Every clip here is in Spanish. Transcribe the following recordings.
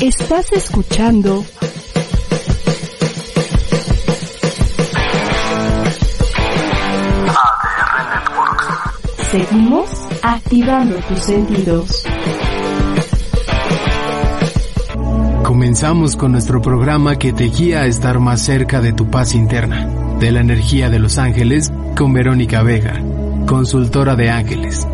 Estás escuchando ADR. Seguimos activando tus sentidos. Comenzamos con nuestro programa que te guía a estar más cerca de tu paz interna, de la energía de los ángeles, con Verónica Vega, consultora de ángeles.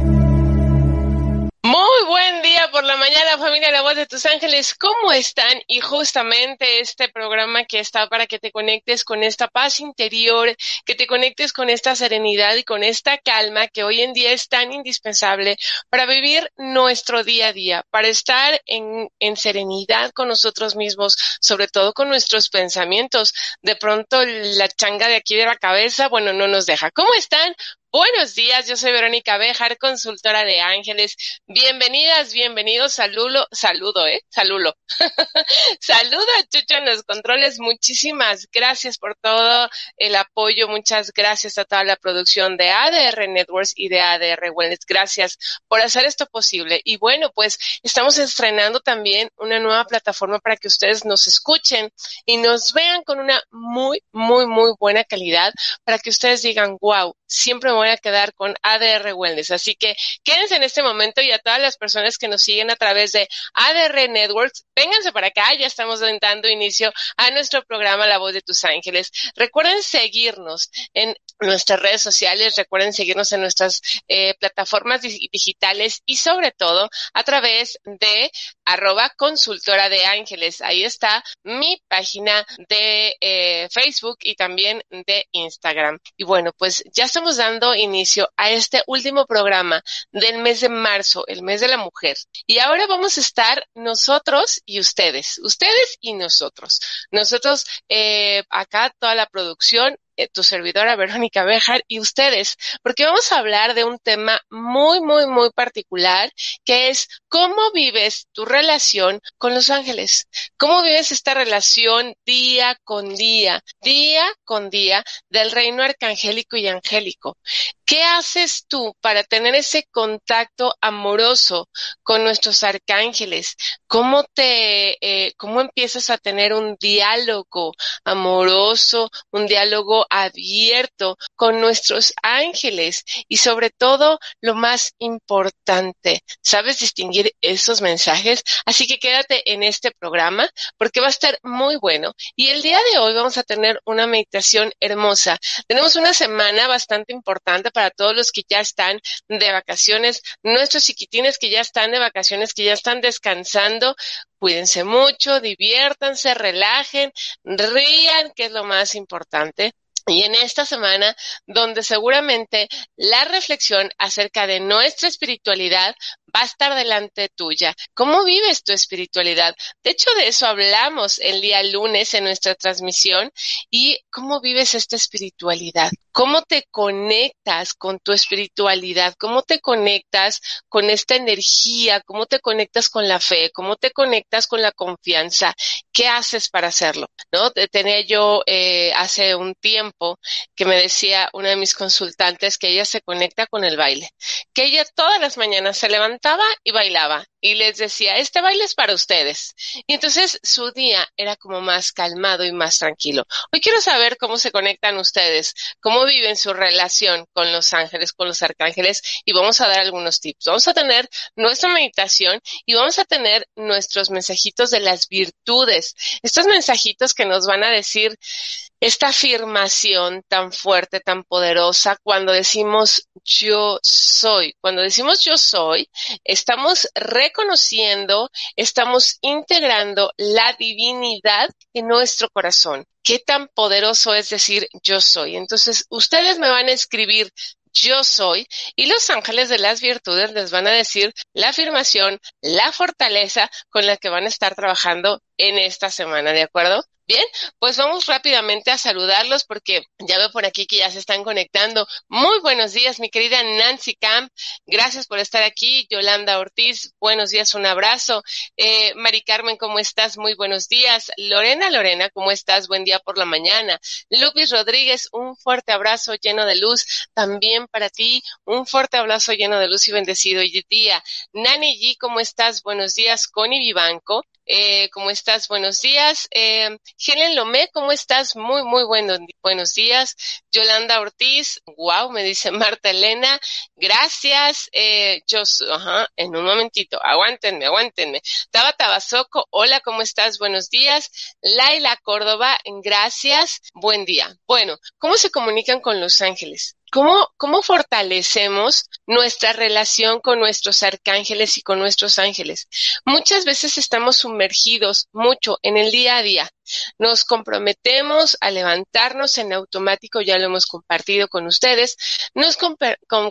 Familia La Voz de tus Ángeles. ¿Cómo están? Y justamente este programa que está para que te conectes con esta paz interior, que te conectes con esta serenidad y con esta calma que hoy en día es tan indispensable para vivir nuestro día a día, para estar en, en serenidad con nosotros mismos, sobre todo con nuestros pensamientos. De pronto la changa de aquí de la cabeza, bueno, no nos deja. ¿Cómo están? Buenos días, yo soy Verónica Bejar, consultora de ángeles. Bienvenidas, bienvenidos, saludo, saludo, ¿eh? Saludo. Saludo a Chucho en los controles. Muchísimas gracias por todo el apoyo. Muchas gracias a toda la producción de ADR Networks y de ADR Wellness. Gracias por hacer esto posible. Y bueno, pues estamos estrenando también una nueva plataforma para que ustedes nos escuchen y nos vean con una muy, muy, muy buena calidad para que ustedes digan, wow, siempre me voy a quedar con ADR Wellness. Así que quédense en este momento y a todas las personas que nos siguen a través de ADR Networks, vénganse para acá, ya estamos dando inicio a nuestro programa La Voz de tus Ángeles. Recuerden seguirnos en nuestras redes sociales, recuerden seguirnos en nuestras eh, plataformas digitales y sobre todo a través de arroba consultora de ángeles. Ahí está mi página de eh, Facebook y también de Instagram. Y bueno, pues ya estamos dando inicio a este último programa del mes de marzo, el mes de la mujer. Y ahora vamos a estar nosotros y ustedes, ustedes y nosotros. Nosotros eh, acá toda la producción eh, tu servidora Verónica Bejar y ustedes, porque vamos a hablar de un tema muy, muy, muy particular, que es cómo vives tu relación con los ángeles, cómo vives esta relación día con día, día con día del reino arcangélico y angélico. ¿Qué haces tú para tener ese contacto amoroso con nuestros arcángeles? ¿Cómo te, eh, cómo empiezas a tener un diálogo amoroso, un diálogo abierto con nuestros ángeles? Y sobre todo, lo más importante, ¿sabes distinguir esos mensajes? Así que quédate en este programa porque va a estar muy bueno. Y el día de hoy vamos a tener una meditación hermosa. Tenemos una semana bastante importante para todos los que ya están de vacaciones, nuestros chiquitines que ya están de vacaciones, que ya están descansando. Cuídense mucho, diviértanse, relajen, rían, que es lo más importante. Y en esta semana, donde seguramente la reflexión acerca de nuestra espiritualidad va a estar delante tuya. ¿Cómo vives tu espiritualidad? De hecho, de eso hablamos el día lunes en nuestra transmisión y cómo vives esta espiritualidad. ¿Cómo te conectas con tu espiritualidad? ¿Cómo te conectas con esta energía? ¿Cómo te conectas con la fe? ¿Cómo te conectas con la confianza? ¿Qué haces para hacerlo? ¿No? Tenía yo eh, hace un tiempo que me decía una de mis consultantes que ella se conecta con el baile, que ella todas las mañanas se levanta y bailaba y les decía, este baile es para ustedes. Y entonces su día era como más calmado y más tranquilo. Hoy quiero saber cómo se conectan ustedes, cómo viven su relación con los ángeles, con los arcángeles y vamos a dar algunos tips. Vamos a tener nuestra meditación y vamos a tener nuestros mensajitos de las virtudes. Estos mensajitos que nos van a decir esta afirmación tan fuerte, tan poderosa, cuando decimos yo soy. Cuando decimos yo soy, estamos reconociendo, estamos integrando la divinidad en nuestro corazón. Qué tan poderoso es decir yo soy. Entonces, ustedes me van a escribir yo soy y los ángeles de las virtudes les van a decir la afirmación, la fortaleza con la que van a estar trabajando en esta semana, ¿de acuerdo? Bien, pues vamos rápidamente a saludarlos porque ya veo por aquí que ya se están conectando. Muy buenos días, mi querida Nancy Camp. Gracias por estar aquí. Yolanda Ortiz, buenos días, un abrazo. Eh, Mari Carmen, ¿cómo estás? Muy buenos días. Lorena, Lorena, ¿cómo estás? Buen día por la mañana. Lupis Rodríguez, un fuerte abrazo lleno de luz. También para ti, un fuerte abrazo lleno de luz y bendecido hoy día. Nani G, ¿cómo estás? Buenos días. Connie Vivanco, eh, ¿cómo estás? Buenos días. Eh, Helen Lomé, ¿cómo estás? Muy, muy buenos, buenos días. Yolanda Ortiz, wow, me dice Marta Elena, gracias. Eh, ajá, en un momentito, aguántenme, aguántenme. Taba Tabasoco, hola, ¿cómo estás? Buenos días. Laila Córdoba, gracias, buen día. Bueno, ¿cómo se comunican con Los Ángeles? ¿Cómo, ¿Cómo fortalecemos nuestra relación con nuestros arcángeles y con nuestros ángeles? Muchas veces estamos sumergidos mucho en el día a día. Nos comprometemos a levantarnos en automático, ya lo hemos compartido con ustedes. Nos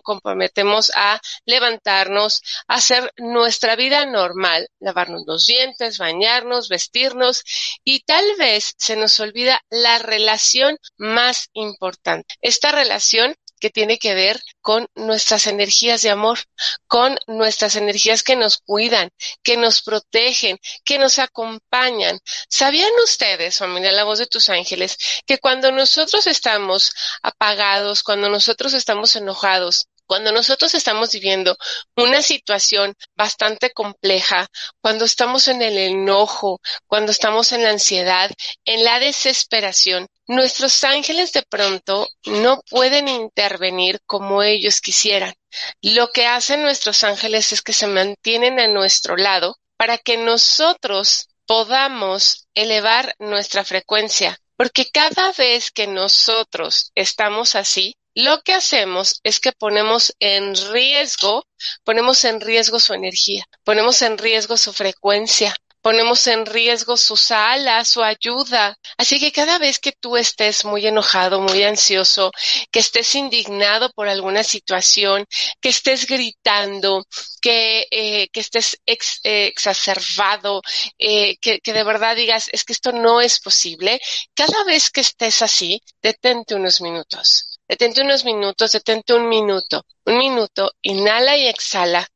comprometemos a levantarnos, a hacer nuestra vida normal, lavarnos los dientes, bañarnos, vestirnos y tal vez se nos olvida la relación más importante. Esta relación que tiene que ver con nuestras energías de amor, con nuestras energías que nos cuidan, que nos protegen, que nos acompañan. ¿Sabían ustedes, familia La Voz de tus Ángeles, que cuando nosotros estamos apagados, cuando nosotros estamos enojados, cuando nosotros estamos viviendo una situación bastante compleja, cuando estamos en el enojo, cuando estamos en la ansiedad, en la desesperación, nuestros ángeles de pronto no pueden intervenir como ellos quisieran. Lo que hacen nuestros ángeles es que se mantienen a nuestro lado para que nosotros podamos elevar nuestra frecuencia, porque cada vez que nosotros estamos así, lo que hacemos es que ponemos en riesgo, ponemos en riesgo su energía, ponemos en riesgo su frecuencia, ponemos en riesgo sus alas, su ayuda. Así que cada vez que tú estés muy enojado, muy ansioso, que estés indignado por alguna situación, que estés gritando, que, eh, que estés eh, exacerbado, eh, que, que de verdad digas, es que esto no es posible, cada vez que estés así, detente unos minutos Detente unos minutos, detente un minuto, un minuto, inhala y exhala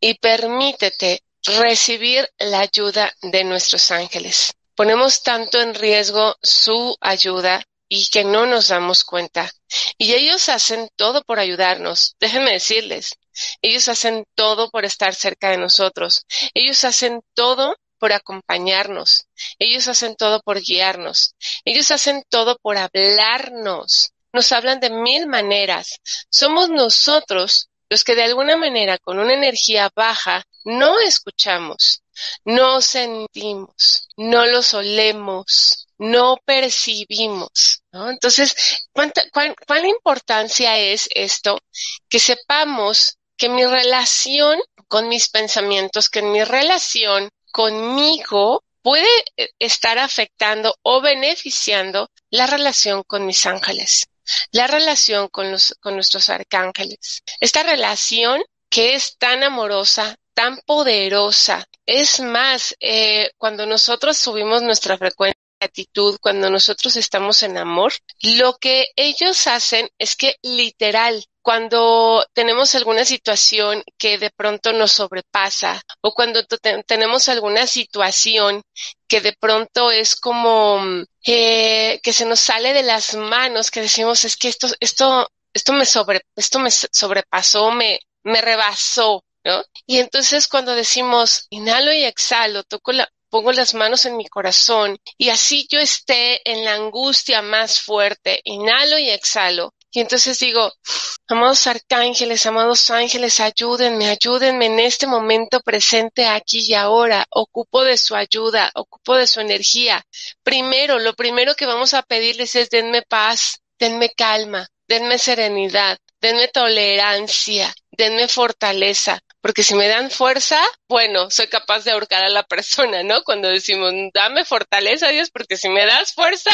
y permítete recibir la ayuda de nuestros ángeles. Ponemos tanto en riesgo su ayuda y que no nos damos cuenta. Y ellos hacen todo por ayudarnos. Déjenme decirles, ellos hacen todo por estar cerca de nosotros. Ellos hacen todo por acompañarnos. Ellos hacen todo por guiarnos. Ellos hacen todo por hablarnos nos hablan de mil maneras. Somos nosotros los que de alguna manera con una energía baja no escuchamos, no sentimos, no los olemos, no percibimos. Entonces, ¿cuál importancia es esto? Que sepamos que mi relación con mis pensamientos, que mi relación conmigo puede eh, estar afectando o beneficiando la relación con mis ángeles la relación con, los, con nuestros arcángeles. Esta relación que es tan amorosa, tan poderosa. Es más, eh, cuando nosotros subimos nuestra frecuencia de actitud, cuando nosotros estamos en amor, lo que ellos hacen es que literal cuando tenemos alguna situación que de pronto nos sobrepasa o cuando tenemos alguna situación que de pronto es como eh, que se nos sale de las manos, que decimos es que esto, esto, esto me sobre, esto me sobrepasó, me, me rebasó, ¿no? Y entonces cuando decimos inhalo y exhalo, toco la, pongo las manos en mi corazón y así yo esté en la angustia más fuerte, inhalo y exhalo, y entonces digo, amados arcángeles, amados ángeles, ayúdenme, ayúdenme en este momento presente aquí y ahora. Ocupo de su ayuda, ocupo de su energía. Primero, lo primero que vamos a pedirles es denme paz, denme calma, denme serenidad, denme tolerancia, denme fortaleza, porque si me dan fuerza, bueno, soy capaz de ahorcar a la persona, ¿no? Cuando decimos, dame fortaleza, Dios, porque si me das fuerza,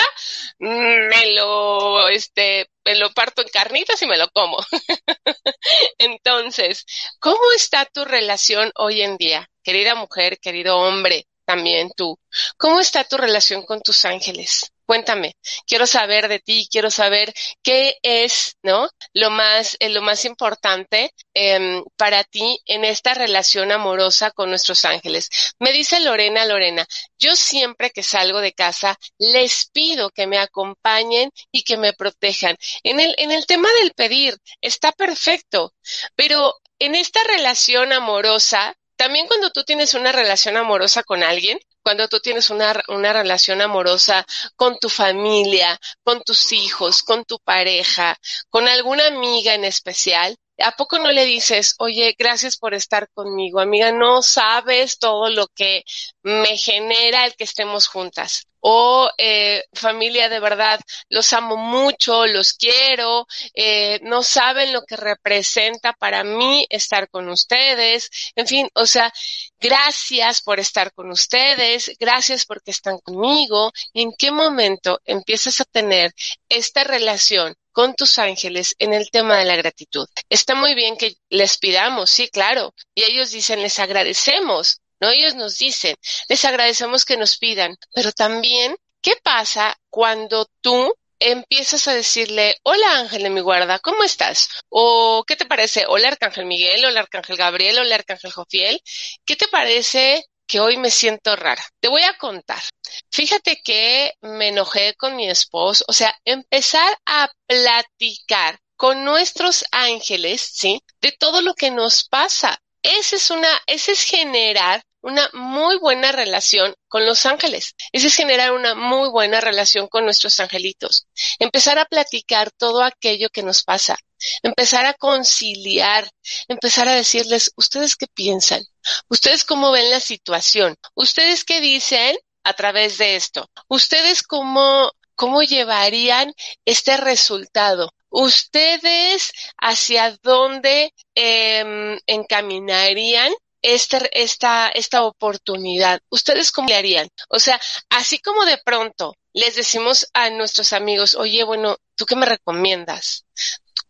me lo, este, lo parto en carnitas y me lo como. Entonces, ¿cómo está tu relación hoy en día? Querida mujer, querido hombre, también tú. ¿Cómo está tu relación con tus ángeles? Cuéntame, quiero saber de ti, quiero saber qué es, ¿no? Lo más, eh, lo más importante em, para ti en esta relación amorosa con nuestros ángeles. Me dice Lorena, Lorena, yo siempre que salgo de casa les pido que me acompañen y que me protejan. En el, en el tema del pedir, está perfecto, pero en esta relación amorosa, también cuando tú tienes una relación amorosa con alguien, cuando tú tienes una, una relación amorosa con tu familia, con tus hijos, con tu pareja, con alguna amiga en especial, ¿A poco no le dices, oye, gracias por estar conmigo, amiga, no sabes todo lo que me genera el que estemos juntas? o eh, familia de verdad, los amo mucho, los quiero, eh, no saben lo que representa para mí estar con ustedes, en fin, o sea, gracias por estar con ustedes, gracias porque están conmigo, en qué momento empiezas a tener esta relación con tus ángeles en el tema de la gratitud. Está muy bien que les pidamos, sí, claro, y ellos dicen, les agradecemos, ¿no? Ellos nos dicen, les agradecemos que nos pidan, pero también, ¿qué pasa cuando tú empiezas a decirle, hola Ángel de mi guarda, ¿cómo estás? O, ¿qué te parece? Hola Arcángel Miguel, hola Arcángel Gabriel, hola Arcángel Jofiel, ¿qué te parece que hoy me siento rara? Te voy a contar. Fíjate que me enojé con mi esposo, o sea, empezar a platicar con nuestros ángeles, ¿sí? De todo lo que nos pasa. Ese es una, ese es generar una muy buena relación con los ángeles. Ese es generar una muy buena relación con nuestros angelitos. Empezar a platicar todo aquello que nos pasa. Empezar a conciliar. Empezar a decirles, ¿ustedes qué piensan? ¿Ustedes cómo ven la situación? ¿Ustedes qué dicen a través de esto? ¿Ustedes cómo, cómo llevarían este resultado? ¿Ustedes hacia dónde eh, encaminarían esta, esta, esta oportunidad? ¿Ustedes cómo le harían? O sea, así como de pronto les decimos a nuestros amigos, oye, bueno, ¿tú qué me recomiendas?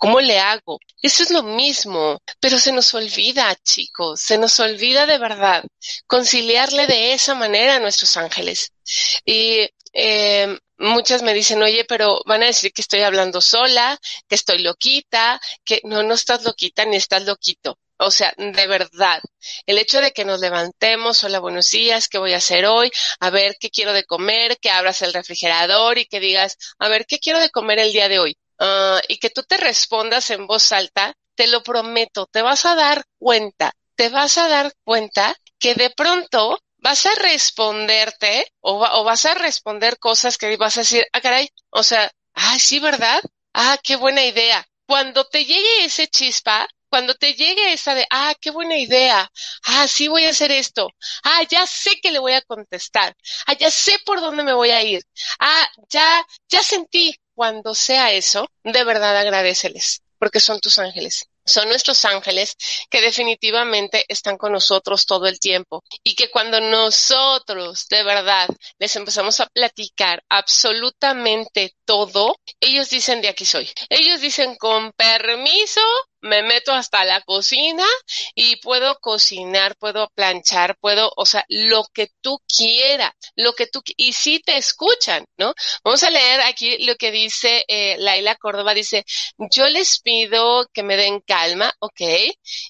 ¿Cómo le hago? Eso es lo mismo, pero se nos olvida, chicos, se nos olvida de verdad conciliarle de esa manera a nuestros ángeles. Y eh, muchas me dicen, oye, pero van a decir que estoy hablando sola, que estoy loquita, que no, no estás loquita ni estás loquito. O sea, de verdad, el hecho de que nos levantemos, hola, buenos días, ¿qué voy a hacer hoy? A ver, ¿qué quiero de comer? Que abras el refrigerador y que digas, a ver, ¿qué quiero de comer el día de hoy? Uh, y que tú te respondas en voz alta, te lo prometo, te vas a dar cuenta, te vas a dar cuenta que de pronto vas a responderte o, o vas a responder cosas que vas a decir, ah, caray, o sea, ah, sí, ¿verdad? Ah, qué buena idea. Cuando te llegue ese chispa, cuando te llegue esa de, ah, qué buena idea, ah, sí voy a hacer esto, ah, ya sé que le voy a contestar, ah, ya sé por dónde me voy a ir, ah, ya, ya sentí, cuando sea eso, de verdad agradeceles, porque son tus ángeles son nuestros ángeles que definitivamente están con nosotros todo el tiempo y que cuando nosotros de verdad les empezamos a platicar absolutamente todo, ellos dicen de aquí soy. Ellos dicen con permiso, me meto hasta la cocina y puedo cocinar, puedo planchar, puedo, o sea, lo que tú quieras, lo que tú, y si te escuchan, ¿no? Vamos a leer aquí lo que dice eh, Laila Córdoba, dice, yo les pido que me den calma, ¿ok?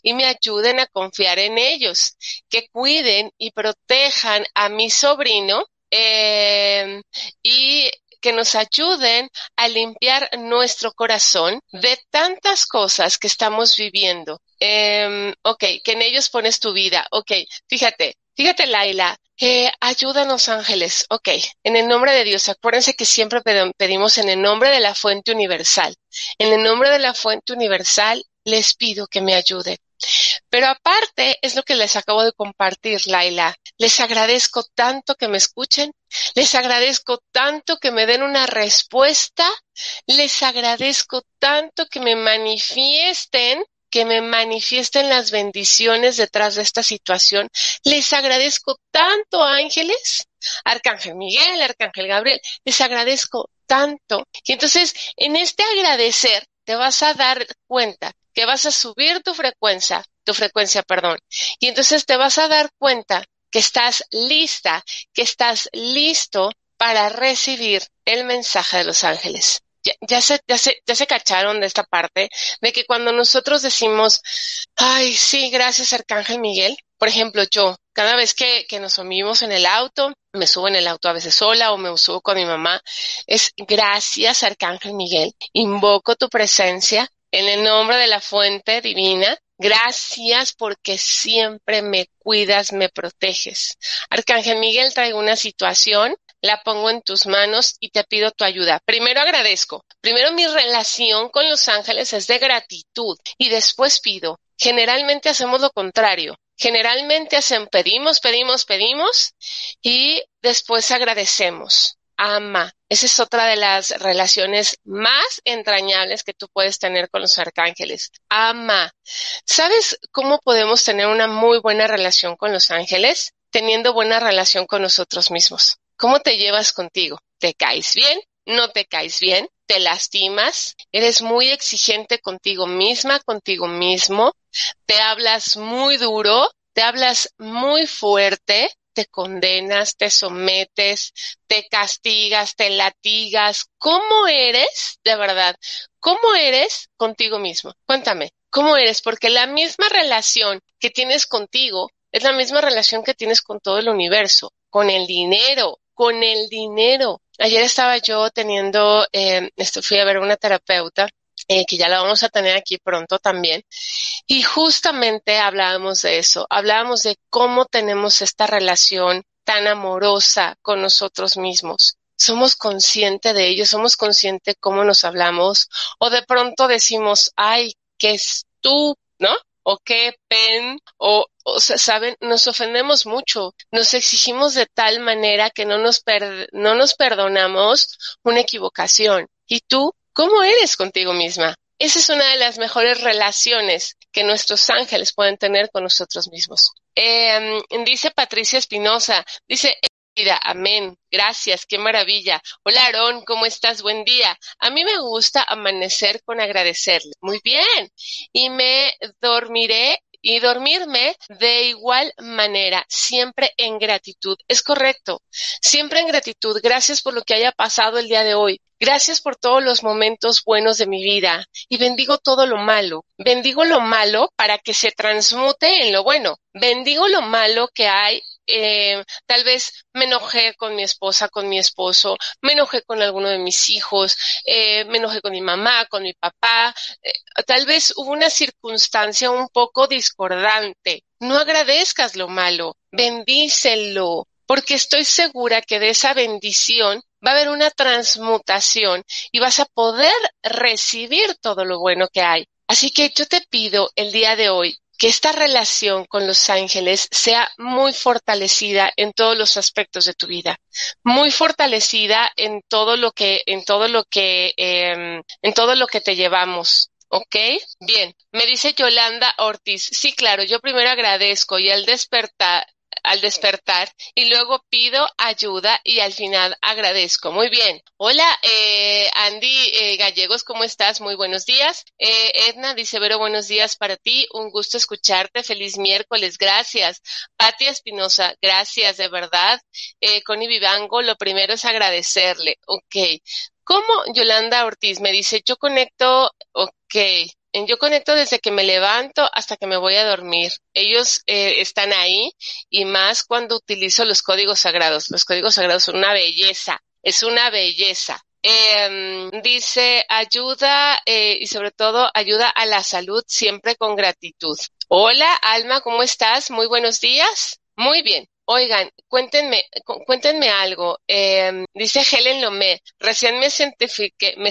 Y me ayuden a confiar en ellos, que cuiden y protejan a mi sobrino eh, y que nos ayuden a limpiar nuestro corazón de tantas cosas que estamos viviendo. Eh, ok, que en ellos pones tu vida. Ok, fíjate, fíjate Laila, eh, ayúdanos ángeles. Ok, en el nombre de Dios, acuérdense que siempre pedimos en el nombre de la fuente universal. En el nombre de la fuente universal les pido que me ayuden. Pero aparte, es lo que les acabo de compartir, Laila. Les agradezco tanto que me escuchen, les agradezco tanto que me den una respuesta, les agradezco tanto que me manifiesten que me manifiesten las bendiciones detrás de esta situación. Les agradezco tanto, ángeles, Arcángel Miguel, Arcángel Gabriel, les agradezco tanto. Y entonces, en este agradecer, te vas a dar cuenta que vas a subir tu frecuencia, tu frecuencia, perdón. Y entonces te vas a dar cuenta que estás lista, que estás listo para recibir el mensaje de los ángeles. Ya, se, cacharon de esta parte, de que cuando nosotros decimos, ay, sí, gracias, Arcángel Miguel. Por ejemplo, yo, cada vez que, que nos subimos en el auto, me subo en el auto a veces sola o me subo con mi mamá, es gracias, Arcángel Miguel. Invoco tu presencia en el nombre de la fuente divina Gracias porque siempre me cuidas, me proteges. Arcángel Miguel, traigo una situación, la pongo en tus manos y te pido tu ayuda. Primero agradezco. Primero mi relación con los ángeles es de gratitud y después pido. Generalmente hacemos lo contrario. Generalmente hacen, pedimos, pedimos, pedimos y después agradecemos ama. Esa es otra de las relaciones más entrañables que tú puedes tener con los arcángeles. Ama. ¿Sabes cómo podemos tener una muy buena relación con los ángeles? Teniendo buena relación con nosotros mismos. ¿Cómo te llevas contigo? ¿Te caes bien? ¿No te caes bien? ¿Te lastimas? ¿Eres muy exigente contigo misma, contigo mismo? ¿Te hablas muy duro? ¿Te hablas muy fuerte? Te condenas, te sometes, te castigas, te latigas. ¿Cómo eres de verdad? ¿Cómo eres contigo mismo? Cuéntame, ¿cómo eres? Porque la misma relación que tienes contigo es la misma relación que tienes con todo el universo, con el dinero, con el dinero. Ayer estaba yo teniendo, eh, fui a ver una terapeuta eh, que ya la vamos a tener aquí pronto también. Y justamente hablábamos de eso, hablábamos de cómo tenemos esta relación tan amorosa con nosotros mismos. Somos conscientes de ello, somos conscientes cómo nos hablamos, o de pronto decimos, ay, qué tú, ¿no? O qué pen, o, o saben, nos ofendemos mucho, nos exigimos de tal manera que no nos, no nos perdonamos una equivocación. ¿Y tú ¿Cómo eres contigo misma? Esa es una de las mejores relaciones que nuestros ángeles pueden tener con nosotros mismos. Eh, dice Patricia Espinosa, dice, amén, gracias, qué maravilla. Hola Aarón, ¿cómo estás? Buen día. A mí me gusta amanecer con agradecerle. Muy bien. Y me dormiré y dormirme de igual manera, siempre en gratitud. Es correcto, siempre en gratitud. Gracias por lo que haya pasado el día de hoy. Gracias por todos los momentos buenos de mi vida y bendigo todo lo malo. Bendigo lo malo para que se transmute en lo bueno. Bendigo lo malo que hay eh, tal vez me enojé con mi esposa, con mi esposo, me enojé con alguno de mis hijos, eh, me enojé con mi mamá, con mi papá, eh, tal vez hubo una circunstancia un poco discordante. No agradezcas lo malo, bendícelo, porque estoy segura que de esa bendición va a haber una transmutación y vas a poder recibir todo lo bueno que hay. Así que yo te pido el día de hoy que esta relación con los ángeles sea muy fortalecida en todos los aspectos de tu vida, muy fortalecida en todo lo que, en todo lo que, eh, en todo lo que te llevamos. ¿Ok? Bien. Me dice Yolanda Ortiz. Sí, claro, yo primero agradezco y al despertar, al despertar y luego pido ayuda y al final agradezco. Muy bien. Hola, eh, Andy eh, Gallegos, ¿cómo estás? Muy buenos días. Eh, Edna dice, Vero, buenos días para ti. Un gusto escucharte. Feliz miércoles. Gracias. Patia Espinosa, gracias, de verdad. Eh, Connie Vivango, lo primero es agradecerle. Ok. ¿Cómo Yolanda Ortiz me dice, yo conecto, ok, yo conecto desde que me levanto hasta que me voy a dormir. Ellos eh, están ahí y más cuando utilizo los códigos sagrados. Los códigos sagrados son una belleza, es una belleza. Eh, dice ayuda eh, y sobre todo ayuda a la salud siempre con gratitud. Hola Alma, ¿cómo estás? Muy buenos días. Muy bien. Oigan, cuéntenme, cuéntenme algo. Eh, dice Helen Lomé, recién me certifiqué, me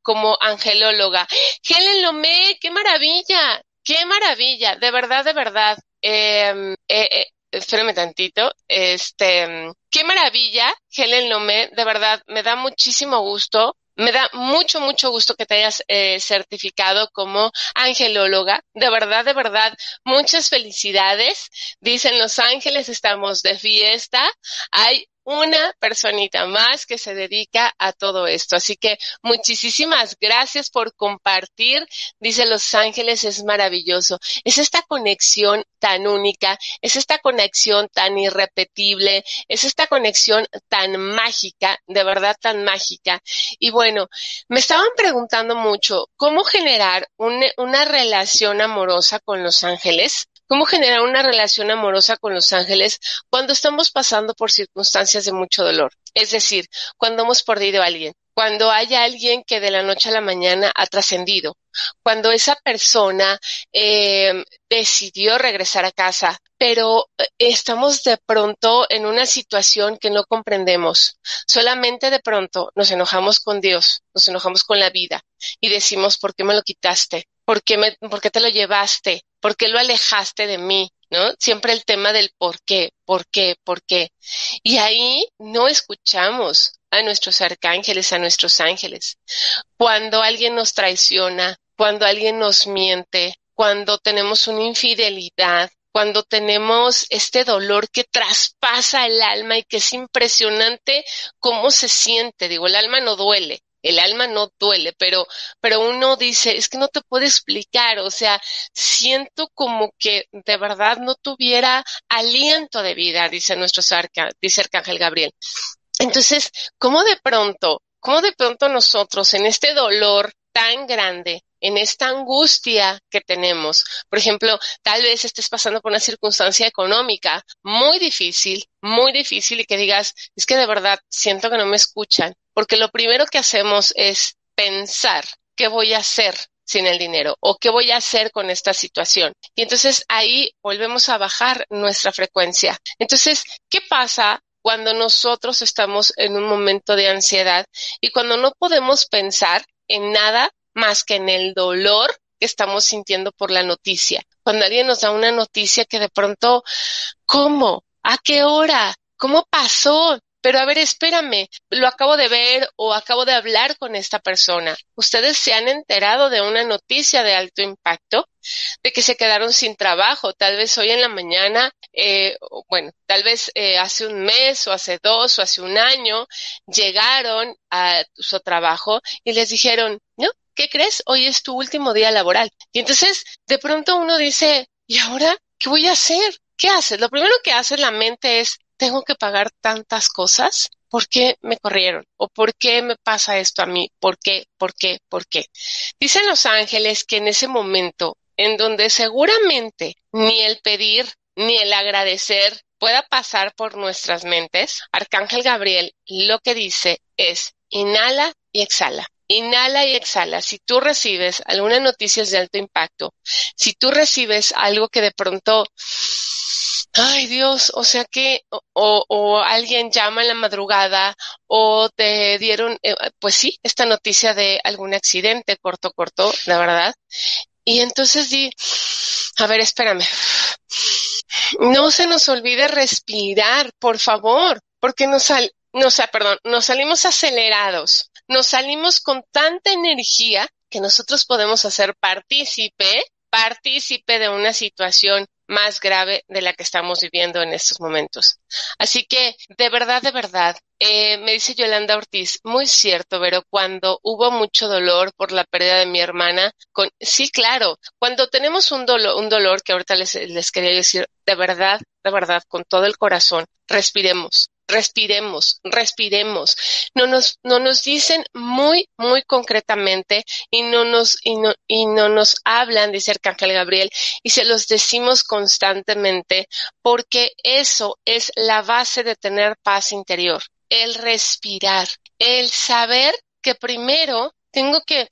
como angelóloga. Helen Lomé, qué maravilla, qué maravilla, de verdad, de verdad. Eh, eh, espérame tantito, este, qué maravilla, Helen Lomé, de verdad, me da muchísimo gusto me da mucho, mucho gusto que te hayas eh, certificado como angelóloga. De verdad, de verdad, muchas felicidades. Dicen Los Ángeles, estamos de fiesta. Hay una personita más que se dedica a todo esto. Así que muchísimas gracias por compartir. Dice Los Ángeles es maravilloso. Es esta conexión tan única, es esta conexión tan irrepetible, es esta conexión tan mágica, de verdad tan mágica. Y bueno, me estaban preguntando mucho cómo generar una relación amorosa con Los Ángeles. ¿Cómo generar una relación amorosa con los ángeles cuando estamos pasando por circunstancias de mucho dolor? Es decir, cuando hemos perdido a alguien, cuando hay alguien que de la noche a la mañana ha trascendido, cuando esa persona eh, decidió regresar a casa, pero eh, estamos de pronto en una situación que no comprendemos. Solamente de pronto nos enojamos con Dios, nos enojamos con la vida y decimos, ¿por qué me lo quitaste? ¿Por qué, me, ¿Por qué te lo llevaste? ¿Por qué lo alejaste de mí? ¿No? Siempre el tema del por qué, por qué, por qué. Y ahí no escuchamos a nuestros arcángeles, a nuestros ángeles. Cuando alguien nos traiciona, cuando alguien nos miente, cuando tenemos una infidelidad, cuando tenemos este dolor que traspasa el alma y que es impresionante cómo se siente. Digo, el alma no duele, el alma no duele, pero, pero uno dice, es que no te puedo explicar, o sea, siento como que de verdad no tuviera aliento de vida, dice nuestro dice Arcángel Gabriel. Entonces, ¿cómo de pronto, cómo de pronto nosotros en este dolor tan grande, en esta angustia que tenemos. Por ejemplo, tal vez estés pasando por una circunstancia económica muy difícil, muy difícil y que digas, es que de verdad siento que no me escuchan, porque lo primero que hacemos es pensar qué voy a hacer sin el dinero o qué voy a hacer con esta situación. Y entonces ahí volvemos a bajar nuestra frecuencia. Entonces, ¿qué pasa cuando nosotros estamos en un momento de ansiedad y cuando no podemos pensar en nada más que en el dolor que estamos sintiendo por la noticia? Cuando alguien nos da una noticia que de pronto, ¿cómo? ¿A qué hora? ¿Cómo pasó? Pero a ver, espérame, lo acabo de ver o acabo de hablar con esta persona. ¿Ustedes se han enterado de una noticia de alto impacto? De que se quedaron sin trabajo, tal vez hoy en la mañana, eh, bueno, tal vez eh, hace un mes o hace dos o hace un año, llegaron a su trabajo y les dijeron, no, ¿qué crees? Hoy es tu último día laboral. Y entonces, de pronto uno dice, ¿y ahora qué voy a hacer? ¿Qué haces? Lo primero que hace la mente es, tengo que pagar tantas cosas? ¿Por qué me corrieron? ¿O por qué me pasa esto a mí? ¿Por qué? ¿Por qué? ¿Por qué? Dicen los ángeles que en ese momento en donde seguramente ni el pedir ni el agradecer pueda pasar por nuestras mentes, Arcángel Gabriel lo que dice es inhala y exhala. Inhala y exhala. Si tú recibes alguna noticia de alto impacto, si tú recibes algo que de pronto ay Dios, o sea que, o, o, alguien llama en la madrugada o te dieron, eh, pues sí, esta noticia de algún accidente, corto, corto, la verdad. Y entonces di, a ver, espérame. No se nos olvide respirar, por favor, porque nos sal, no, sea, perdón, nos salimos acelerados, nos salimos con tanta energía que nosotros podemos hacer partícipe, partícipe de una situación más grave de la que estamos viviendo en estos momentos. Así que, de verdad, de verdad, eh, me dice Yolanda Ortiz, muy cierto, pero cuando hubo mucho dolor por la pérdida de mi hermana, con, sí, claro, cuando tenemos un dolor, un dolor que ahorita les quería decir, de verdad, de verdad, con todo el corazón, respiremos, respiremos, respiremos. No nos, no nos dicen muy, muy concretamente y no nos, y no, y no nos hablan, dice Arcángel Gabriel, y se los decimos constantemente porque eso es la base de tener paz interior, el respirar, el saber que primero tengo que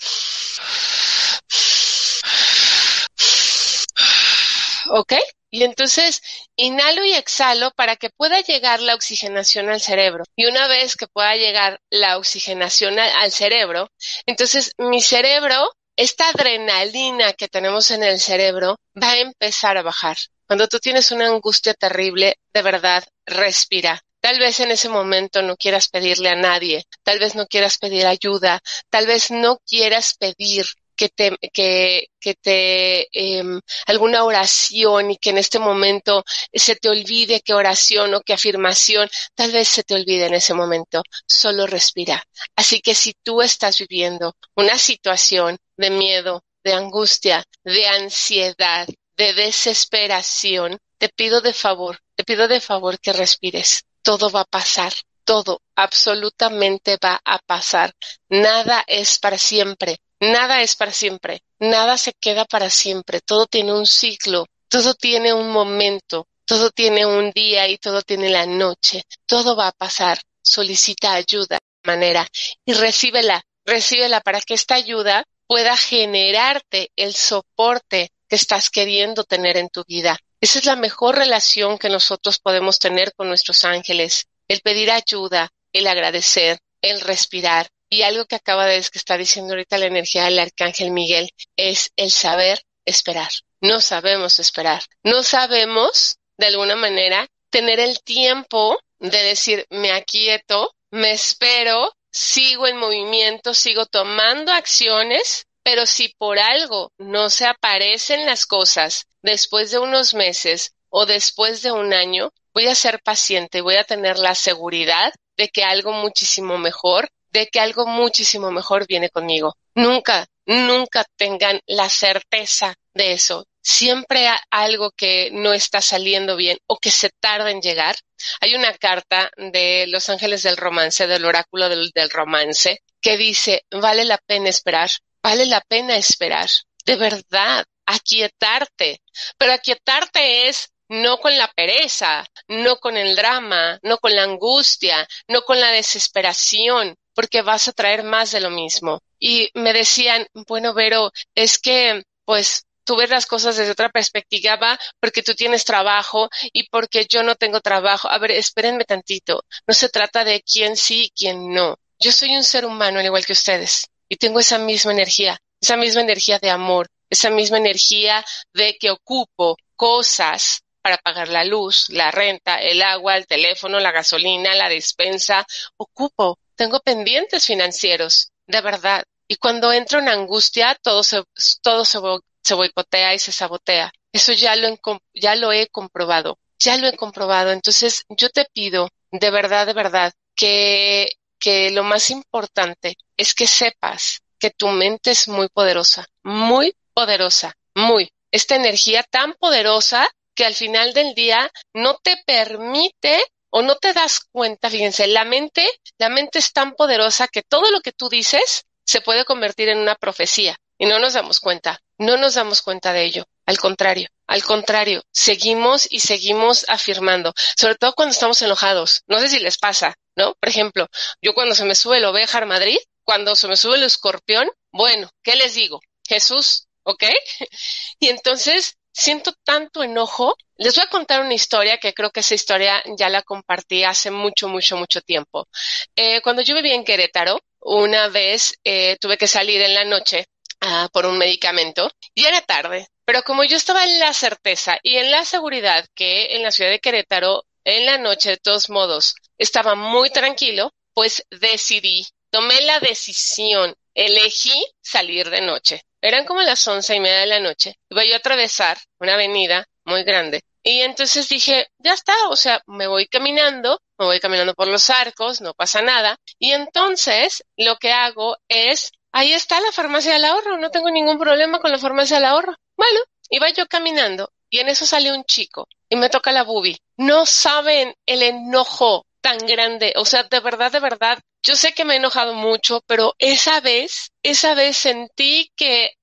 ¿ok? Y entonces inhalo y exhalo para que pueda llegar la oxigenación al cerebro. Y una vez que pueda llegar la oxigenación al, cerebro, entonces mi cerebro, esta adrenalina que tenemos en el cerebro, va a empezar a bajar. Cuando tú tienes una angustia terrible, de verdad, respira. Tal vez en ese momento no quieras pedirle a nadie, tal vez no quieras pedir ayuda, tal vez no quieras pedir que te, que, que te, eh, alguna oración y que en este momento se te olvide qué oración o qué afirmación, tal vez se te olvide en ese momento, solo respira. Así que si tú estás viviendo una situación de miedo, de angustia, de ansiedad, de desesperación, te pido de favor, te pido de favor que respires. Todo va a pasar, todo, absolutamente va a pasar. Nada es para siempre. Nada es para siempre, nada se queda para siempre, todo tiene un ciclo, todo tiene un momento, todo tiene un día y todo tiene la noche, todo va a pasar. Solicita ayuda de manera y recíbela, recíbela para que esta ayuda pueda generarte el soporte que estás queriendo tener en tu vida. Esa es la mejor relación que nosotros podemos tener con nuestros ángeles, el pedir ayuda, el agradecer, el respirar, y algo que acaba de que está diciendo ahorita la energía del arcángel Miguel es el saber esperar. No sabemos esperar. No sabemos, de alguna manera, tener el tiempo de decir, me aquieto, me espero, sigo en movimiento, sigo tomando acciones, pero si por algo no se aparecen las cosas después de unos meses o después de un año, voy a ser paciente, voy a tener la seguridad de que algo muchísimo mejor de que algo muchísimo mejor viene conmigo. Nunca, nunca tengan la certeza de eso. Siempre hay algo que no está saliendo bien o que se tarda en llegar. Hay una carta de Los Ángeles del Romance, del oráculo del, del romance, que dice, vale la pena esperar, vale la pena esperar. De verdad, aquietarte. Pero aquietarte es no con la pereza, no con el drama, no con la angustia, no con la desesperación, porque vas a traer más de lo mismo. Y me decían, bueno, Vero, es que, pues, tú ves las cosas desde otra perspectiva porque tú tienes trabajo y porque yo no tengo trabajo. A ver, espérenme tantito. No se trata de quién sí y quién no. Yo soy un ser humano al igual que ustedes y tengo esa misma energía, esa misma energía de amor, esa misma energía de que ocupo cosas para pagar la luz, la renta, el agua, el teléfono, la gasolina, la despensa. Ocupo tengo pendientes financieros, de verdad. Y cuando entro en angustia, todo se, todo se, boicotea y se sabotea. Eso ya lo, ya lo he comprobado, ya lo he comprobado. Entonces, yo te pido, de verdad, de verdad, que, que lo más importante es que sepas que tu mente es muy poderosa, muy poderosa, muy. Esta energía tan poderosa que al final del día no te permite o no te das cuenta, fíjense, la mente, la mente es tan poderosa que todo lo que tú dices se puede convertir en una profecía y no nos damos cuenta, no nos damos cuenta de ello. Al contrario, al contrario, seguimos y seguimos afirmando, sobre todo cuando estamos enojados. No sé si les pasa, ¿no? Por ejemplo, yo cuando se me sube el oveja Madrid, cuando se me sube el escorpión, bueno, ¿qué les digo? Jesús, ¿ok? Y entonces siento tanto enojo. Les voy a contar una historia que creo que esa historia ya la compartí hace mucho, mucho, mucho tiempo. Eh, cuando yo vivía en Querétaro, una vez eh, tuve que salir en la noche uh, por un medicamento y era tarde. Pero como yo estaba en la certeza y en la seguridad que en la ciudad de Querétaro, en la noche, de todos modos, estaba muy tranquilo, pues decidí, tomé la decisión, elegí salir de noche. Eran como las once y media de la noche. Iba yo a atravesar una avenida muy grande. Y entonces dije, ya está, o sea, me voy caminando, me voy caminando por los arcos, no pasa nada. Y entonces lo que hago es, ahí está la farmacia del ahorro, no tengo ningún problema con la farmacia del ahorro. Bueno, iba yo caminando y en eso sale un chico y me toca la bubi. No saben el enojo tan grande, o sea, de verdad, de verdad, yo sé que me he enojado mucho, pero esa vez, esa vez sentí que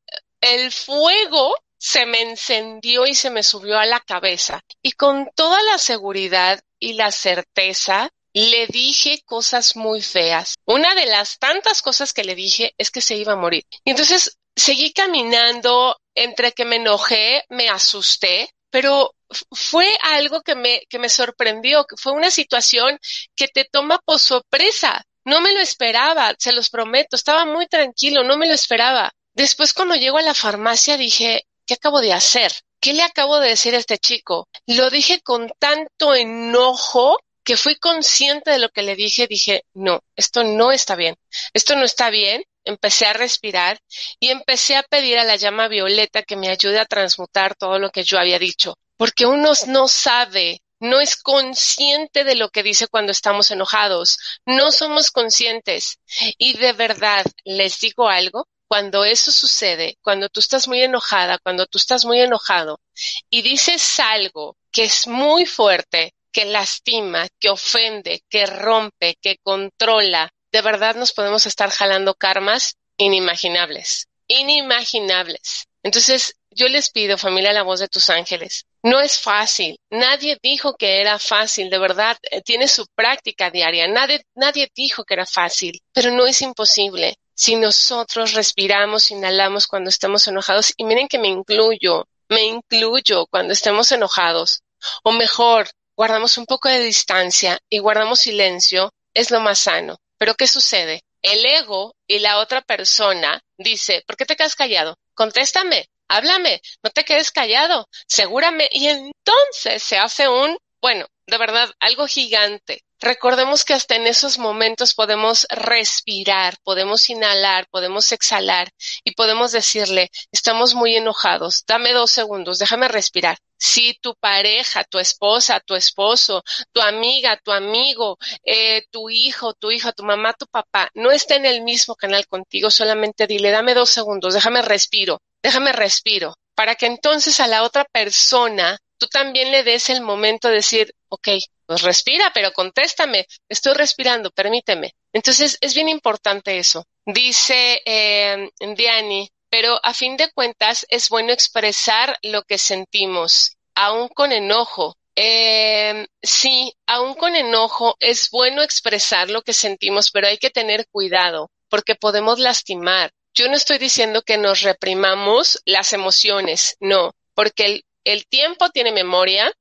el fuego se me encendió y se me subió a la cabeza. Y con toda la seguridad y la certeza, le dije cosas muy feas. Una de las tantas cosas que le dije es que se iba a morir. Y entonces seguí caminando, entre que me enojé, me asusté, pero fue algo que me, que me sorprendió, que fue una situación que te toma por sorpresa. No me lo esperaba, se los prometo, estaba muy tranquilo, no me lo esperaba. Después cuando llego a la farmacia dije, ¿qué acabo de hacer? ¿Qué le acabo de decir a este chico? Lo dije con tanto enojo que fui consciente de lo que le dije, dije, no, esto no está bien, esto no está bien, empecé a respirar y empecé a pedir a la llama violeta que me ayude a transmutar todo lo que yo había dicho, porque uno no sabe, no es consciente de lo que dice cuando estamos enojados, no somos conscientes. Y de verdad, les digo algo, cuando eso sucede, cuando tú estás muy enojada, cuando tú estás muy enojado y dices algo que es muy fuerte, que lastima, que ofende, que rompe, que controla, de verdad nos podemos estar jalando karmas inimaginables, inimaginables. Entonces, yo les pido, familia, la voz de tus ángeles. No es fácil. Nadie dijo que era fácil, de verdad. Eh, tiene su práctica diaria. Nadie, nadie dijo que era fácil, pero no es imposible si nosotros respiramos, inhalamos cuando estamos enojados, y miren que me incluyo, me incluyo cuando estemos enojados, o mejor, guardamos un poco de distancia y guardamos silencio, es lo más sano. Pero ¿qué sucede? El ego y la otra persona dice, ¿por qué te quedas callado? Contéstame, háblame, no te quedes callado, segúrame. Y entonces se hace un, bueno, de verdad, algo gigante. Recordemos que hasta en esos momentos podemos respirar, podemos inhalar, podemos exhalar y podemos decirle, estamos muy enojados, dame dos segundos, déjame respirar. Si tu pareja, tu esposa, tu esposo, tu amiga, tu amigo, eh, tu hijo, tu hija, tu mamá, tu papá no está en el mismo canal contigo, solamente dile, dame dos segundos, déjame respiro, déjame respiro, para que entonces a la otra persona tú también le des el momento de decir, ok, pues respira, pero contéstame, estoy respirando, permíteme. Entonces es bien importante eso. Dice eh, Diani, pero a fin de cuentas es bueno expresar lo que sentimos, aún con enojo. Eh, sí, aún con enojo es bueno expresar lo que sentimos, pero hay que tener cuidado porque podemos lastimar. Yo no estoy diciendo que nos reprimamos las emociones, no, porque el tiempo tiene memoria,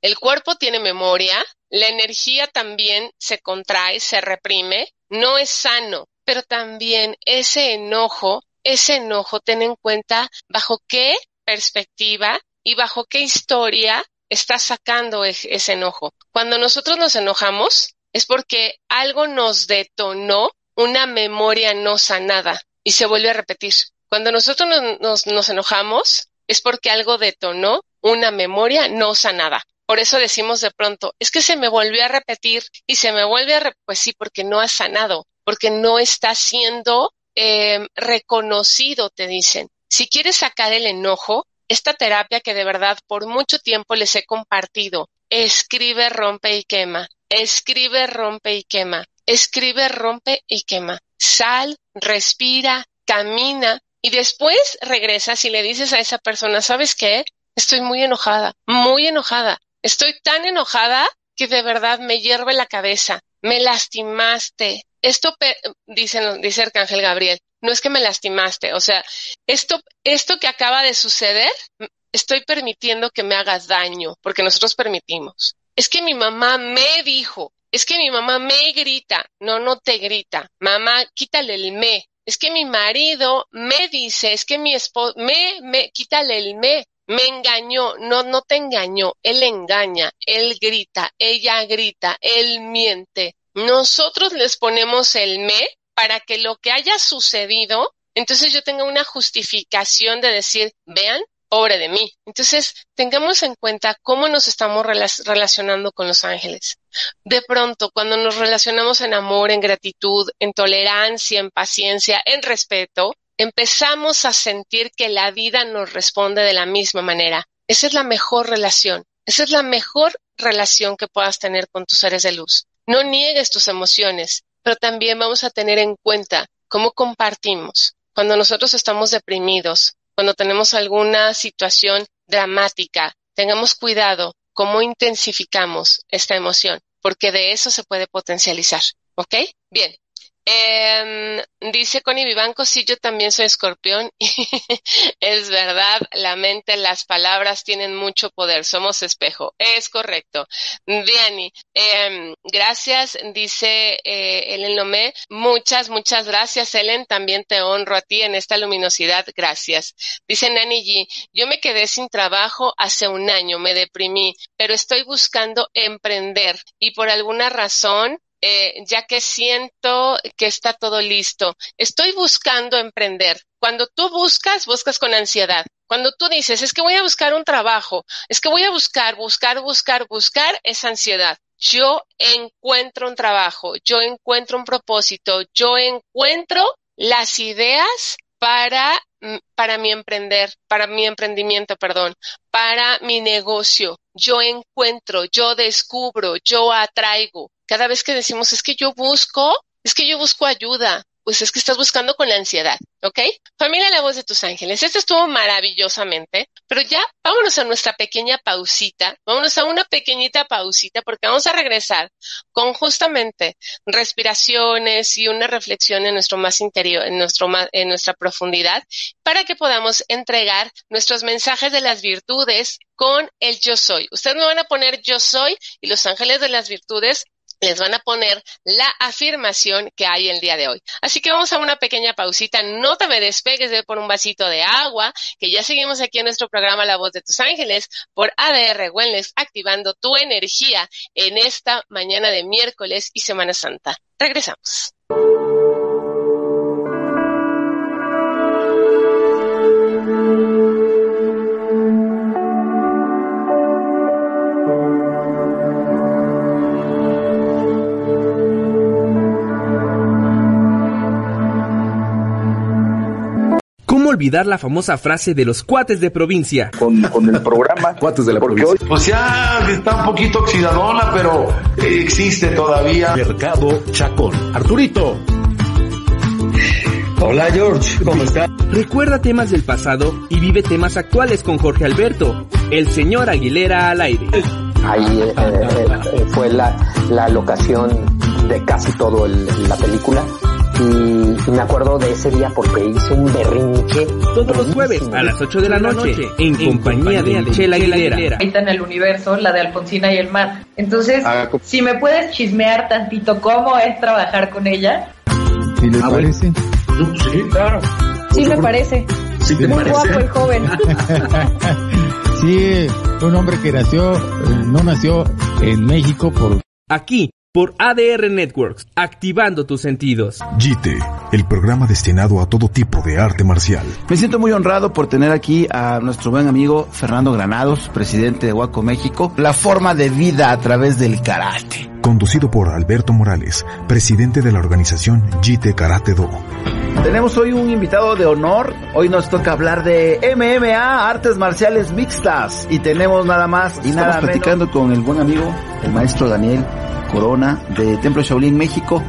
el cuerpo tiene memoria, la energía también se contrae, se reprime, no es sano, pero también ese enojo, ese enojo, ten en cuenta bajo qué perspectiva y bajo qué historia está sacando ese enojo. Cuando nosotros nos enojamos es porque algo nos detonó una memoria no sanada y se vuelve a repetir. Cuando nosotros nos, nos enojamos es porque algo detonó una memoria no sanada. Por eso decimos de pronto, es que se me volvió a repetir y se me vuelve a repetir, pues sí, porque no ha sanado, porque no está siendo em, reconocido, te dicen. Si quieres sacar el enojo, esta terapia que de verdad por mucho tiempo les he compartido, escribe, rompe y quema, escribe, rompe y quema, escribe, rompe y quema. Sal, respira, camina y después regresas y le dices a esa persona, ¿sabes qué? Estoy muy enojada, muy enojada. Estoy tan enojada que de verdad me hierve la cabeza. Me lastimaste. Esto, dice, dice Arcángel Gabriel, no es que me lastimaste. O sea, esto, esto que acaba de suceder, estoy permitiendo que me hagas daño, porque nosotros permitimos. Es que mi mamá me dijo, es que mi mamá me grita. No, no te grita. Mamá, quítale el me. Es que mi marido me dice, es que mi esposo, me, me, quítale el me. Me engañó, no, no te engañó, él engaña, él grita, ella grita, él miente. Nosotros les ponemos el me para que lo que haya sucedido, entonces yo tenga una justificación de decir, vean, pobre de mí. Entonces, tengamos en cuenta cómo nos estamos relacionando con los ángeles. De pronto, cuando nos relacionamos en amor, en gratitud, en tolerancia, en paciencia, en respeto, empezamos a sentir que la vida nos responde de la misma manera. Esa es la mejor relación. Esa es la mejor relación que puedas tener con tus seres de luz. No niegues tus emociones, pero también vamos a tener en cuenta cómo compartimos. Cuando nosotros estamos deprimidos, cuando tenemos alguna situación dramática, tengamos cuidado cómo intensificamos esta emoción, porque de eso se puede potencializar. ¿Ok? Bien. Eh, dice Connie Vivanco, sí, yo también soy escorpión. es verdad, la mente, las palabras tienen mucho poder. Somos espejo. Es correcto. Diani, eh, gracias, dice eh, Ellen Lomé. Muchas, muchas gracias, Ellen. También te honro a ti en esta luminosidad. Gracias. Dice Nani G, yo me quedé sin trabajo hace un año, me deprimí, pero estoy buscando emprender y por alguna razón eh, ya que siento que está todo listo. Estoy buscando emprender. Cuando tú buscas, buscas con ansiedad. Cuando tú dices, es que voy a buscar un trabajo, es que voy a buscar, buscar, buscar, buscar, es ansiedad. Yo encuentro un trabajo, yo encuentro un propósito, yo encuentro las ideas para, para mi emprender, para mi emprendimiento, perdón, para mi negocio. Yo encuentro, yo descubro, yo atraigo. Cada vez que decimos es que yo busco, es que yo busco ayuda, pues es que estás buscando con la ansiedad, ¿ok? Familia La Voz de tus Ángeles, esto estuvo maravillosamente, pero ya vámonos a nuestra pequeña pausita, vámonos a una pequeñita pausita porque vamos a regresar con justamente respiraciones y una reflexión en nuestro más interior, en nuestro en nuestra profundidad, para que podamos entregar nuestros mensajes de las virtudes con el yo soy. Ustedes me van a poner yo soy y los ángeles de las virtudes les van a poner la afirmación que hay el día de hoy. Así que vamos a una pequeña pausita. No te me despegues de por un vasito de agua, que ya seguimos aquí en nuestro programa La Voz de tus Ángeles por ADR Wellness, activando tu energía en esta mañana de miércoles y Semana Santa. Regresamos. Olvidar la famosa frase de los cuates de provincia? Con, con el programa Cuates de la provincia. Hoy... Pues ya está un poquito oxidadona, pero existe todavía. Mercado Chacón. Arturito. Hola George, ¿cómo estás? Recuerda temas del pasado y vive temas actuales con Jorge Alberto, el señor Aguilera al aire. Ahí eh, eh, fue la, la locación de casi todo el, la película y me acuerdo de ese día porque hice un berrinche. Todos los jueves a las 8 de la noche, en, en compañía de Michelle Aguilera. Ahorita en el universo, la de Alfonsina y el mar. Entonces, ah, si me puedes chismear tantito cómo es trabajar con ella. ¿Sí les parece? Sí, claro. Sí me parece. Sí Muy parece? guapo el joven. sí, un hombre que nació, no nació en México por... Aquí, por ADR Networks, activando tus sentidos. GITE, el programa destinado a todo tipo de arte marcial. Me siento muy honrado por tener aquí a nuestro buen amigo Fernando Granados, presidente de Huaco México, la forma de vida a través del karate. Conducido por Alberto Morales, presidente de la organización GITE Karate Do. Tenemos hoy un invitado de honor. Hoy nos toca hablar de MMA, artes marciales mixtas. Y tenemos nada más y Estamos nada platicando menos. con el buen amigo, el maestro Daniel Corona de Templo Shaolin México.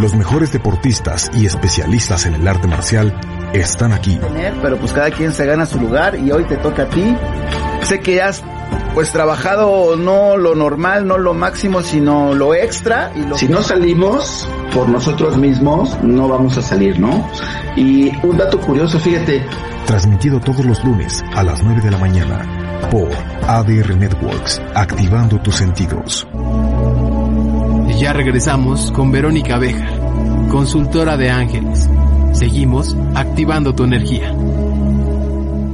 Los mejores deportistas y especialistas en el arte marcial están aquí. Pero pues cada quien se gana su lugar y hoy te toca a ti. Sé que has pues trabajado no lo normal, no lo máximo, sino lo extra. Y lo si no salimos por nosotros mismos, no vamos a salir, ¿no? Y un dato curioso, fíjate. Transmitido todos los lunes a las 9 de la mañana por ADR Networks, activando tus sentidos. Ya regresamos con Verónica Bejar, consultora de ángeles. Seguimos activando tu energía.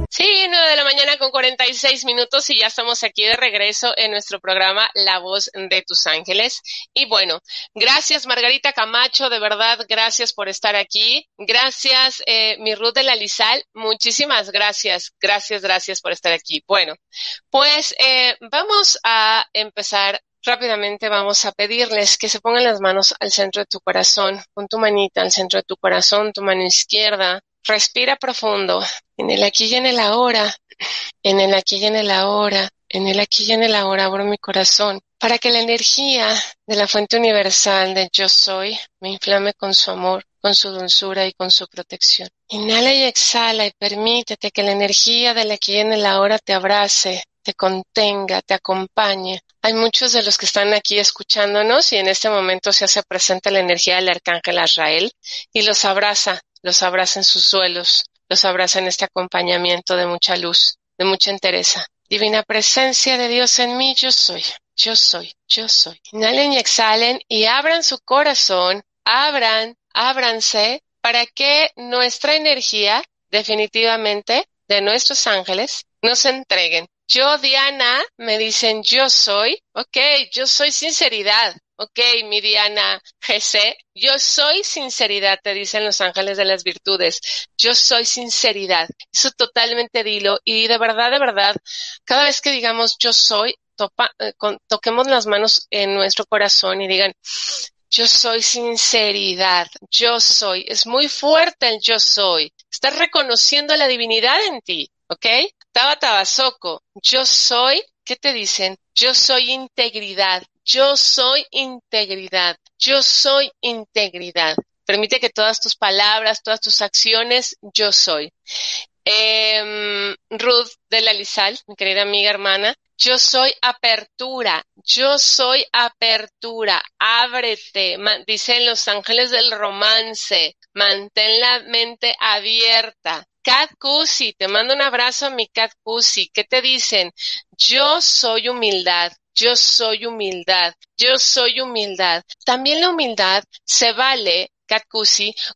Sí, 9 de la mañana con 46 minutos y ya estamos aquí de regreso en nuestro programa La Voz de tus Ángeles. Y bueno, gracias Margarita Camacho, de verdad, gracias por estar aquí. Gracias, eh, mi Ruth de la Lizal, muchísimas gracias, gracias, gracias por estar aquí. Bueno, pues eh, vamos a empezar rápidamente vamos a pedirles que se pongan las manos al centro de tu corazón, pon tu manita al centro de tu corazón, tu mano izquierda, respira profundo, en el aquí y en el ahora, en el aquí y en el ahora, en el aquí y en el ahora abro mi corazón para que la energía de la fuente universal de yo soy me inflame con su amor, con su dulzura y con su protección. Inhala y exhala y permítete que la energía del aquí y en el ahora te abrace, te contenga, te acompañe hay muchos de los que están aquí escuchándonos y en este momento se hace presente la energía del arcángel Azrael y los abraza, los abraza en sus duelos, los abraza en este acompañamiento de mucha luz, de mucha entereza. Divina presencia de Dios en mí, yo soy, yo soy, yo soy. Inhalen y exhalen y abran su corazón, abran, ábranse para que nuestra energía definitivamente de nuestros ángeles nos entreguen yo, Diana, me dicen yo soy, ok, yo soy sinceridad, ok, mi Diana GC, yo soy sinceridad, te dicen los ángeles de las virtudes, yo soy sinceridad, eso totalmente dilo y de verdad, de verdad, cada vez que digamos yo soy, eh, toquemos las manos en nuestro corazón y digan, yo soy sinceridad, yo soy, es muy fuerte el yo soy, estás reconociendo la divinidad en ti, ¿ok? Tabatabasoco, yo soy, ¿qué te dicen? Yo soy integridad, yo soy integridad, yo soy integridad. Permite que todas tus palabras, todas tus acciones, yo soy. Eh, Ruth de la Lizal, mi querida amiga hermana, yo soy apertura, yo soy apertura, ábrete, dicen los ángeles del romance, mantén la mente abierta. Cat te mando un abrazo a mi Cat Cusi. ¿Qué te dicen? Yo soy humildad, yo soy humildad, yo soy humildad. También la humildad se vale Cat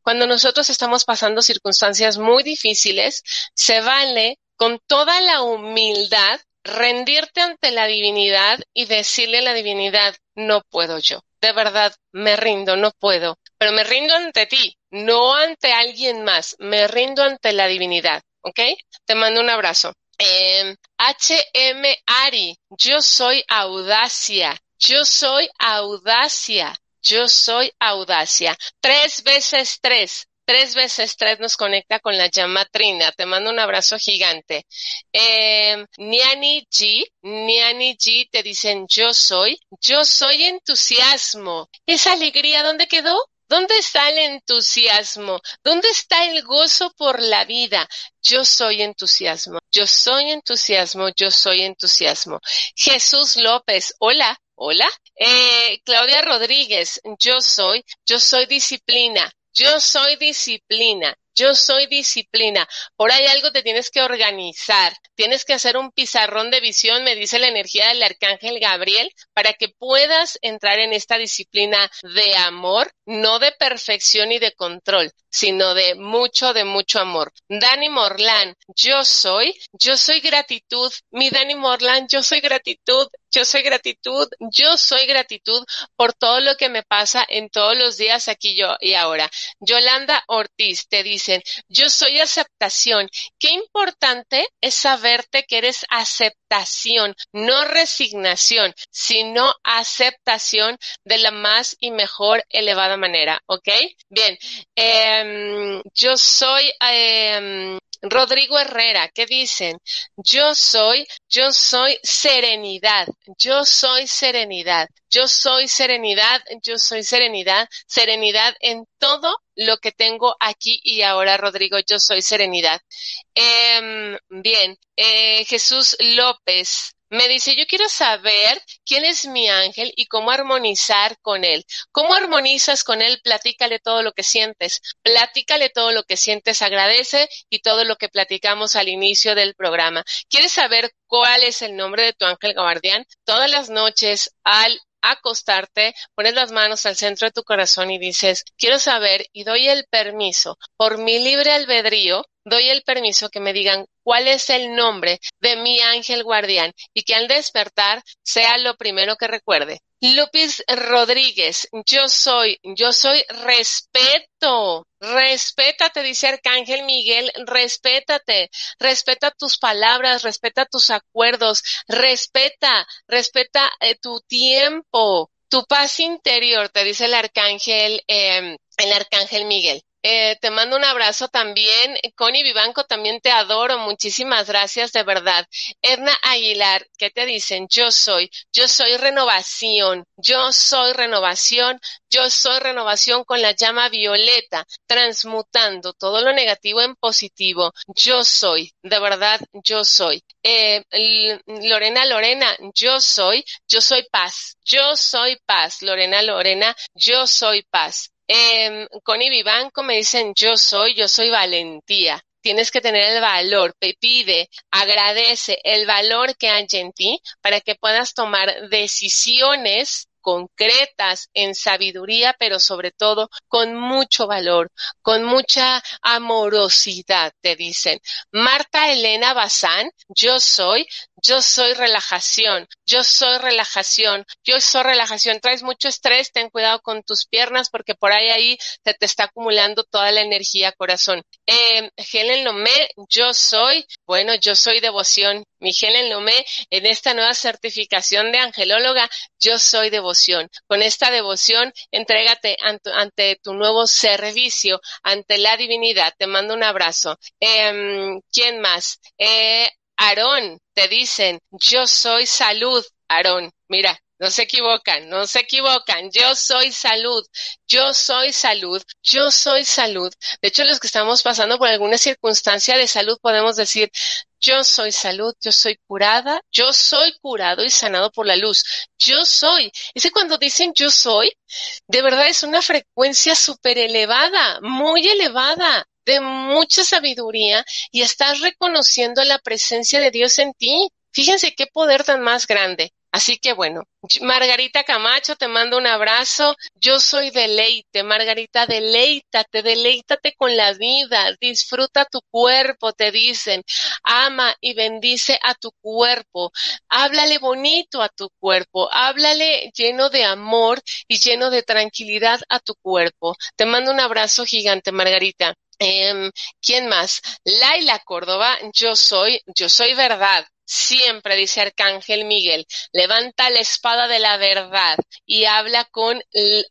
cuando nosotros estamos pasando circunstancias muy difíciles, se vale con toda la humildad rendirte ante la divinidad y decirle a la divinidad, no puedo yo. De verdad, me rindo, no puedo. Pero me rindo ante ti, no ante alguien más. Me rindo ante la divinidad. ¿Ok? Te mando un abrazo. HM Ari, yo soy audacia. Yo soy audacia. Yo soy audacia. Tres veces tres. Tres veces tres nos conecta con la llama Trina. Te mando un abrazo gigante. Eh, Niani G, Niani G te dicen yo soy. Yo soy entusiasmo. Esa alegría, ¿dónde quedó? ¿Dónde está el entusiasmo? ¿Dónde está el gozo por la vida? Yo soy entusiasmo, yo soy entusiasmo, yo soy entusiasmo. Jesús López, hola, hola. Eh, Claudia Rodríguez, yo soy, yo soy disciplina, yo soy disciplina, yo soy disciplina. Por ahí algo te tienes que organizar. Tienes que hacer un pizarrón de visión, me dice la energía del arcángel Gabriel, para que puedas entrar en esta disciplina de amor, no de perfección y de control, sino de mucho, de mucho amor. Dani Morlan, yo soy, yo soy gratitud. Mi Dani Morlan, yo soy gratitud. Yo soy gratitud, yo soy gratitud por todo lo que me pasa en todos los días aquí yo y ahora. Yolanda Ortiz te dicen, yo soy aceptación. Qué importante es saberte que eres aceptación, no resignación, sino aceptación de la más y mejor elevada manera, ¿ok? Bien, em, yo soy eh, Rodrigo Herrera, ¿qué dicen? Yo soy, yo soy serenidad, yo soy serenidad, yo soy serenidad, yo soy serenidad, serenidad en todo lo que tengo aquí y ahora, Rodrigo, yo soy serenidad. Eh, bien, eh, Jesús López, me dice, yo quiero saber quién es mi ángel y cómo armonizar con él. ¿Cómo armonizas con él? Platícale todo lo que sientes. Platícale todo lo que sientes, agradece y todo lo que platicamos al inicio del programa. ¿Quieres saber cuál es el nombre de tu ángel guardián? Todas las noches al acostarte, pones las manos al centro de tu corazón y dices, quiero saber y doy el permiso por mi libre albedrío doy el permiso que me digan cuál es el nombre de mi ángel guardián y que al despertar sea lo primero que recuerde. Lupis Rodríguez, yo soy, yo soy respeto, respétate, dice Arcángel Miguel, respétate, respeta tus palabras, respeta tus acuerdos, respeta, respeta eh, tu tiempo, tu paz interior, te dice el Arcángel, eh, el Arcángel Miguel. Eh, te mando un abrazo también. Connie Vivanco, también te adoro. Muchísimas gracias, de verdad. Edna Aguilar, ¿qué te dicen? Yo soy, yo soy renovación, yo soy renovación, yo soy renovación con la llama violeta, transmutando todo lo negativo en positivo. Yo soy, de verdad, yo soy. Eh, Lorena, Lorena, yo soy, yo soy paz, yo soy paz. Lorena, Lorena, yo soy paz. Eh, Connie Vivanco me dicen yo soy, yo soy valentía. Tienes que tener el valor, te pide, agradece el valor que hay en ti para que puedas tomar decisiones concretas, en sabiduría, pero sobre todo con mucho valor, con mucha amorosidad, te dicen. Marta Elena Bazán, yo soy, yo soy relajación, yo soy relajación, yo soy relajación. Traes mucho estrés, ten cuidado con tus piernas porque por ahí ahí se te está acumulando toda la energía, corazón. Eh, Helen Lomé, yo soy, bueno, yo soy devoción. Mi Helen Lomé, en esta nueva certificación de angelóloga, yo soy devoción. Con esta devoción, entrégate ante, tu nuevo servicio, ante la divinidad. Te mando un abrazo. Eh, ¿Quién más? Eh, Aarón, te dicen, yo soy salud. Aarón, mira, no se equivocan, no se equivocan. Yo soy salud, yo soy salud, yo soy salud. De hecho, los que estamos pasando por alguna circunstancia de salud podemos decir, yo soy salud, yo soy curada, yo soy curado y sanado por la luz. Yo soy. Ese cuando dicen yo soy, de verdad es una frecuencia súper elevada, muy elevada de mucha sabiduría y estás reconociendo la presencia de Dios en ti. Fíjense qué poder tan más grande. Así que bueno, Margarita Camacho, te mando un abrazo. Yo soy deleite. Margarita, deleítate, deleítate con la vida. Disfruta tu cuerpo, te dicen. Ama y bendice a tu cuerpo. Háblale bonito a tu cuerpo. Háblale lleno de amor y lleno de tranquilidad a tu cuerpo. Te mando un abrazo gigante, Margarita. Eh, ¿Quién más? Laila Córdoba, yo soy, yo soy verdad. Siempre, dice Arcángel Miguel, levanta la espada de la verdad y habla con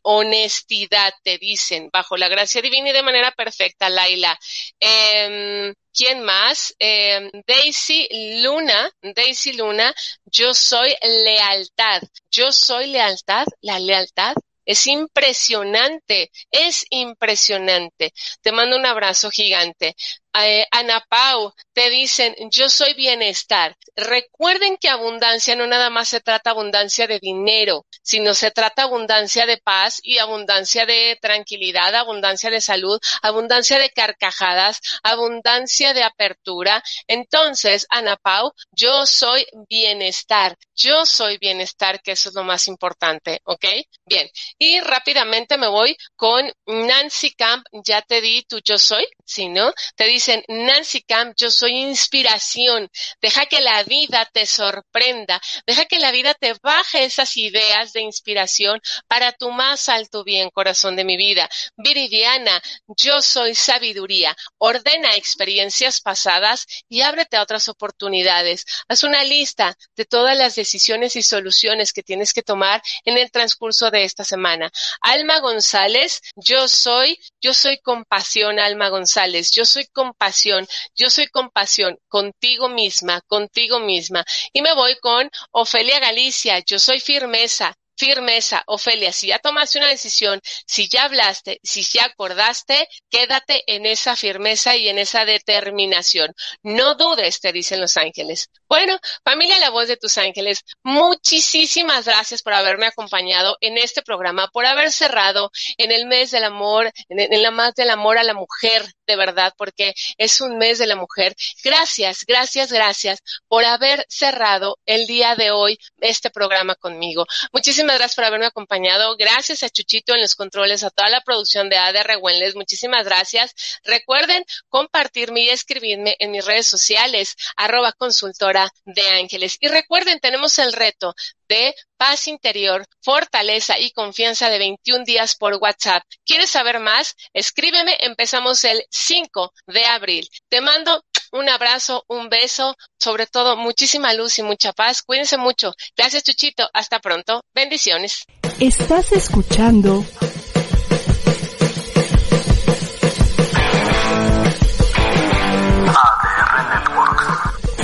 honestidad, te dicen, bajo la gracia divina y de manera perfecta, Laila. Eh, ¿Quién más? Eh, Daisy Luna, Daisy Luna, yo soy lealtad. Yo soy lealtad, la lealtad es impresionante, es impresionante. Te mando un abrazo gigante. Eh, Ana Pau, te dicen, yo soy bienestar. Recuerden que abundancia no nada más se trata abundancia de dinero, sino se trata abundancia de paz y abundancia de tranquilidad, abundancia de salud, abundancia de carcajadas, abundancia de apertura. Entonces, Ana Pau, yo soy bienestar. Yo soy bienestar, que eso es lo más importante, ¿ok? Bien. Y rápidamente me voy con Nancy Camp. Ya te di tu yo soy, ¿sí, no? Te dice dicen, Nancy Camp, yo soy inspiración, deja que la vida te sorprenda, deja que la vida te baje esas ideas de inspiración para tu más alto bien, corazón de mi vida. Viridiana, yo soy sabiduría, ordena experiencias pasadas y ábrete a otras oportunidades. Haz una lista de todas las decisiones y soluciones que tienes que tomar en el transcurso de esta semana. Alma González, yo soy, yo soy compasión, Alma González, yo soy compasión, yo soy compasión contigo misma, contigo misma. Y me voy con Ofelia Galicia, yo soy firmeza, firmeza, Ofelia, si ya tomaste una decisión, si ya hablaste, si ya acordaste, quédate en esa firmeza y en esa determinación. No dudes, te dicen los ángeles. Bueno, familia La Voz de tus Ángeles, muchísimas gracias por haberme acompañado en este programa, por haber cerrado en el mes del amor, en, la más del amor a la mujer, de verdad, porque es un mes de la mujer. Gracias, gracias, gracias por haber cerrado el día de hoy este programa conmigo. Muchísimas gracias por haberme acompañado. Gracias a Chuchito en los controles, a toda la producción de ADR. Muchísimas gracias. Recuerden compartirme y escribirme en mis redes sociales, arroba consultora de ángeles. Y recuerden, tenemos el reto de paz interior, fortaleza y confianza de 21 días por WhatsApp. ¿Quieres saber más? Escríbeme, empezamos el 5 de abril. Te mando un abrazo, un beso, sobre todo muchísima luz y mucha paz. Cuídense mucho. Gracias, Chuchito. Hasta pronto. Bendiciones. Estás escuchando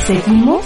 Seguimos